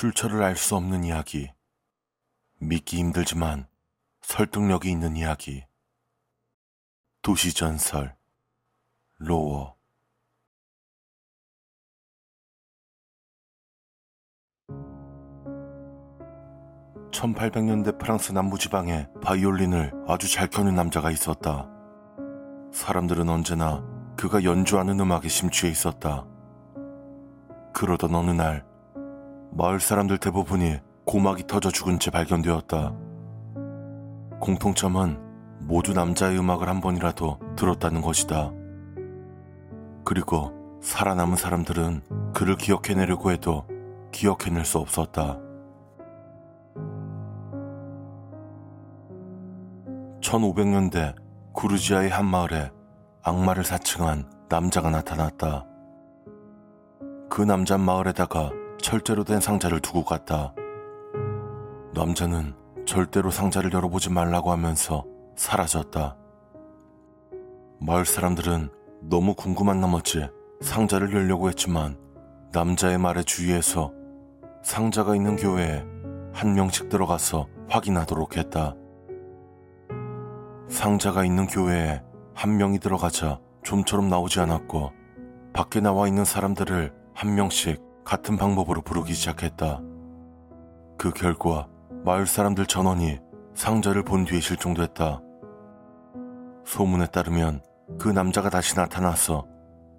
출처를 알 수 없는 이야기 믿기 힘들지만 설득력이 있는 이야기 도시전설 로워 1800년대 프랑스 남부지방에 바이올린을 아주 잘 켜는 남자가 있었다. 사람들은 언제나 그가 연주하는 음악에 심취해 있었다. 그러던 어느 날 마을 사람들 대부분이 고막이 터져 죽은 채 발견되었다. 공통점은 모두 남자의 음악을 한 번이라도 들었다는 것이다. 그리고 살아남은 사람들은 그를 기억해내려고 해도 기억해낼 수 없었다. 1500년대 구르지아의 한 마을에 악마를 사칭한 남자가 나타났다. 그 남자 마을에다가 철제로 된 상자를 두고 갔다. 남자는 절대로 상자를 열어보지 말라고 하면서 사라졌다. 마을 사람들은 너무 궁금한 나머지 상자를 열려고 했지만 남자의 말에 주의해서 상자가 있는 교회에 한 명씩 들어가서 확인하도록 했다. 상자가 있는 교회에 한 명이 들어가자 좀처럼 나오지 않았고 밖에 나와 있는 사람들을 한 명씩 같은 방법으로 부르기 시작했다. 그 결과 마을 사람들 전원이 상자를 본 뒤에 실종됐다. 소문에 따르면 그 남자가 다시 나타나서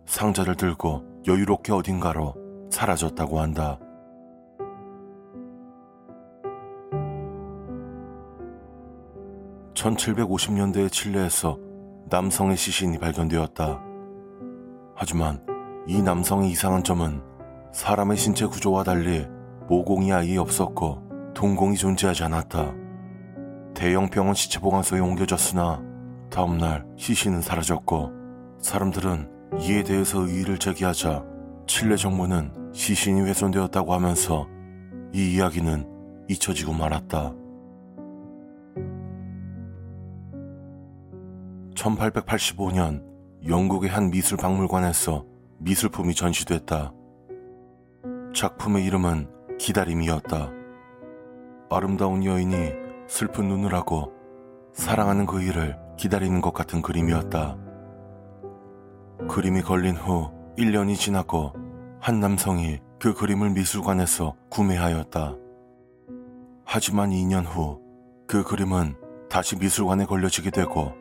상자를 들고 여유롭게 어딘가로 사라졌다고 한다. (1750년대의) 칠레에서 남성의 시신이 발견되었다. 하지만 이 남성의 이상한 점은 사람의 신체 구조와 달리 모공이 아예 없었고 동공이 존재하지 않았다. 대형 병원 시체 보관소에 옮겨졌으나 다음날 시신은 사라졌고 사람들은 이에 대해서 의의를 제기하자 칠레 정부는 시신이 훼손되었다고 하면서 이 이야기는 잊혀지고 말았다. 1885년 영국의 한 미술 박물관에서 미술품이 전시됐다. 작품의 이름은 기다림이었다. 아름다운 여인이 슬픈 눈을 하고 사랑하는 그 일을 기다리는 것 같은 그림이었다. 그림이 걸린 후 1년이 지나고 한 남성이 그 그림을 미술관에서 구매하였다. 하지만 2년 후 그 그림은 다시 미술관에 걸려지게 되고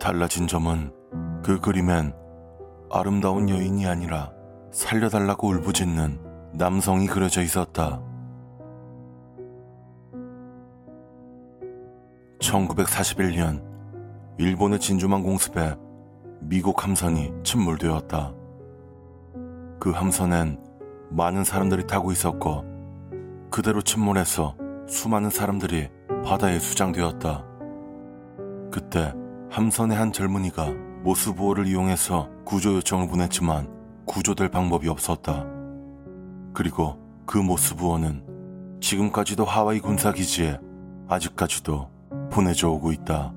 달라진 점은 그 그림엔 아름다운 여인이 아니라 살려달라고 울부짖는 남성이 그려져 있었다. 1941년 일본의 진주만 공습에 미국 함선이 침몰되었다. 그 함선엔 많은 사람들이 타고 있었고 그대로 침몰해서 수많은 사람들이 바다에 수장되었다. 그때 함선의 한 젊은이가 모스부호를 이용해서 구조 요청을 보냈지만 구조될 방법이 없었다. 그리고 그 모스부호는 지금까지도 하와이 군사기지에 아직까지도 보내져 오고 있다.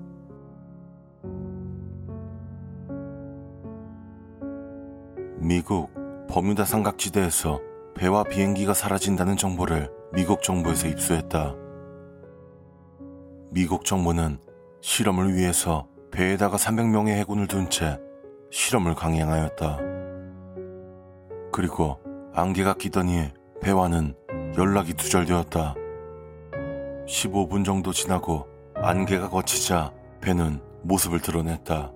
미국 버뮤다 삼각지대에서 배와 비행기가 사라진다는 정보를 미국 정부에서 입수했다. 미국 정부는 실험을 위해서 배에다가 300명의 해군을 둔 채 실험을 강행하였다. 그리고 안개가 끼더니 배와는 연락이 두절되었다. 15분 정도 지나고 안개가 거치자 배는 모습을 드러냈다.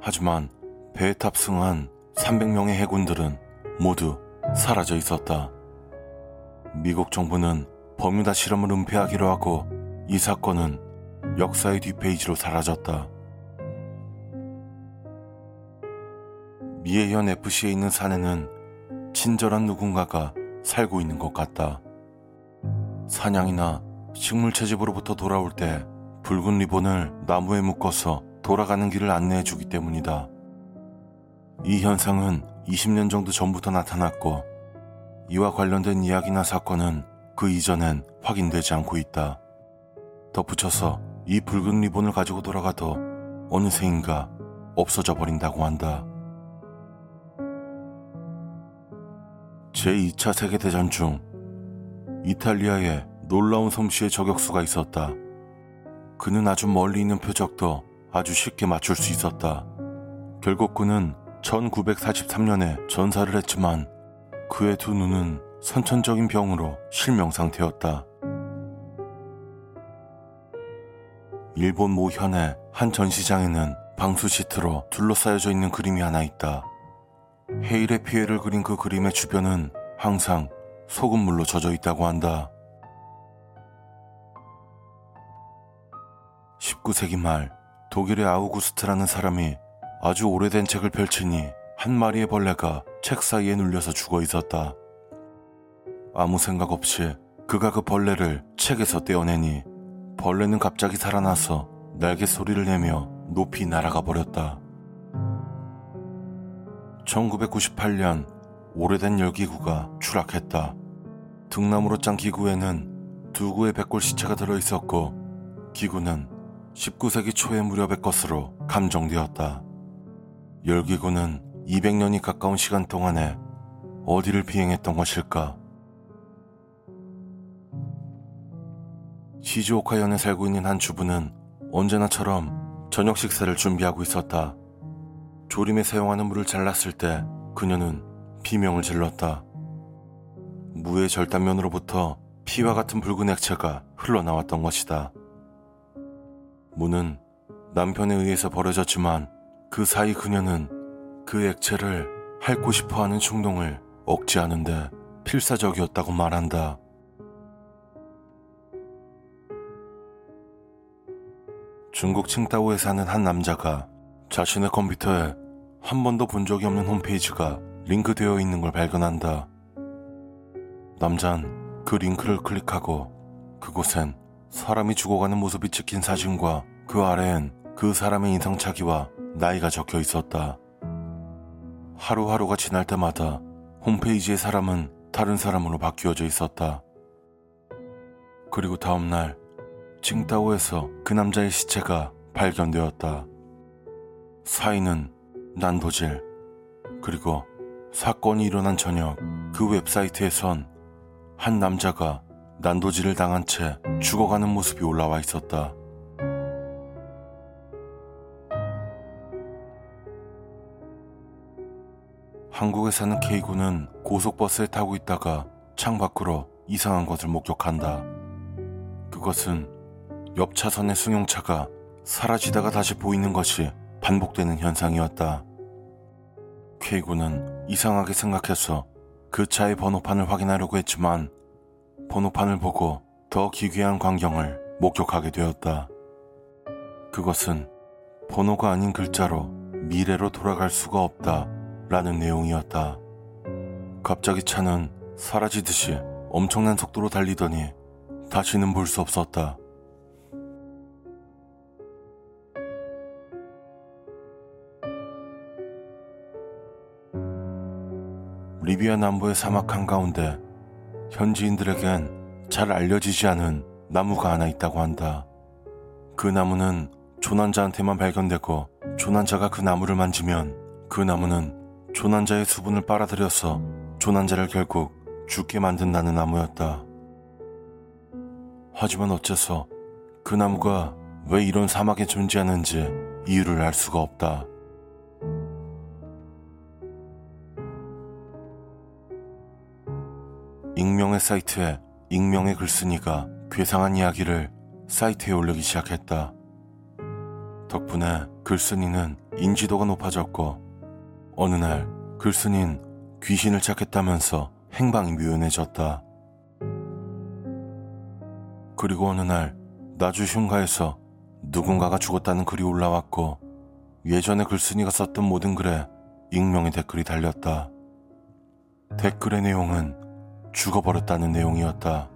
하지만 배에 탑승한 300명의 해군들은 모두 사라져 있었다. 미국 정부는 버뮤다 실험을 은폐하기로 하고 이 사건은 역사의 뒷페이지로 사라졌다. 미에현 FC에 있는 산에는 친절한 누군가가 살고 있는 것 같다. 사냥이나 식물 채집으로부터 돌아올 때 붉은 리본을 나무에 묶어서 돌아가는 길을 안내해 주기 때문이다. 이 현상은 20년 정도 전부터 나타났고 이와 관련된 이야기나 사건은 그 이전엔 확인되지 않고 있다. 덧붙여서 이 붉은 리본을 가지고 돌아가도 어느새인가 없어져 버린다고 한다. 제2차 세계대전 중 이탈리아에 놀라운 솜씨의 저격수가 있었다. 그는 아주 멀리 있는 표적도 아주 쉽게 맞출 수 있었다. 결국 그는 1943년에 전사를 했지만 그의 두 눈은 선천적인 병으로 실명 상태였다. 일본 모 현의 한 전시장에는 방수 시트로 둘러싸여져 있는 그림이 하나 있다. 해일의 피해를 그린 그 그림의 주변은 항상 소금물로 젖어 있다고 한다. 19세기 말 독일의 아우구스트라는 사람이 아주 오래된 책을 펼치니 한 마리의 벌레가 책 사이에 눌려서 죽어 있었다. 아무 생각 없이 그가 그 벌레를 책에서 떼어내니 벌레는 갑자기 살아나서 날개 소리를 내며 높이 날아가 버렸다. 1998년 오래된 열기구가 추락했다. 등나무로 짠 기구에는 두 구의 백골 시체가 들어 있었고 기구는 19세기 초의 무렵의 것으로 감정되었다. 열기구는 200년이 가까운 시간 동안에 어디를 비행했던 것일까? 시즈오카현에 살고 있는 한 주부는 언제나처럼 저녁 식사를 준비하고 있었다. 조림에 사용하는 물을 잘랐을 때 그녀는 비명을 질렀다. 무의 절단면으로부터 피와 같은 붉은 액체가 흘러나왔던 것이다. 무는 남편에 의해서 버려졌지만 그 사이 그녀는 그 액체를 핥고 싶어 하는 충동을 억제하는데 필사적이었다고 말한다. 중국 칭다오에 사는 한 남자가 자신의 컴퓨터에 한 번도 본 적이 없는 홈페이지가 링크되어 있는 걸 발견한다. 남잔 그 링크를 클릭하고 그곳엔 사람이 죽어가는 모습이 찍힌 사진과 그 아래엔 그 사람의 인상착의와 나이가 적혀 있었다. 하루하루가 지날 때마다 홈페이지의 사람은 다른 사람으로 바뀌어져 있었다. 그리고 다음날 칭다오에서 그 남자의 시체가 발견되었다. 사인은 난도질. 그리고 사건이 일어난 저녁 그 웹사이트에선 한 남자가 난도질을 당한 채 죽어가는 모습이 올라와 있었다. 한국에 사는 K군은 고속버스에 타고 있다가 창 밖으로 이상한 것을 목격한다. 그것은 옆 차선의 승용차가 사라지다가 다시 보이는 것이 반복되는 현상이었다. K군은 이상하게 생각해서 그 차의 번호판을 확인하려고 했지만 번호판을 보고 더 기괴한 광경을 목격하게 되었다. 그것은 번호가 아닌 글자로 미래로 돌아갈 수가 없다 라는 내용이었다. 갑자기 차는 사라지듯이 엄청난 속도로 달리더니 다시는 볼 수 없었다. 리비아 남부의 사막 한가운데 현지인들에겐 잘 알려지지 않은 나무가 하나 있다고 한다. 그 나무는 조난자한테만 발견되고 조난자가 그 나무를 만지면 그 나무는 조난자의 수분을 빨아들여서 조난자를 결국 죽게 만든다는 나무였다. 하지만 어째서 그 나무가 왜 이런 사막에 존재하는지 이유를 알 수가 없다. 익명의 사이트에 익명의 글쓴이가 괴상한 이야기를 사이트에 올리기 시작했다. 덕분에 글쓴이는 인지도가 높아졌고 어느 날 글쓴이는 귀신을 찾겠다면서 행방이 묘연해졌다. 그리고 어느 날 나주 흉가에서 누군가가 죽었다는 글이 올라왔고 예전에 글쓴이가 썼던 모든 글에 익명의 댓글이 달렸다. 댓글의 내용은 죽어버렸다는 내용이었다.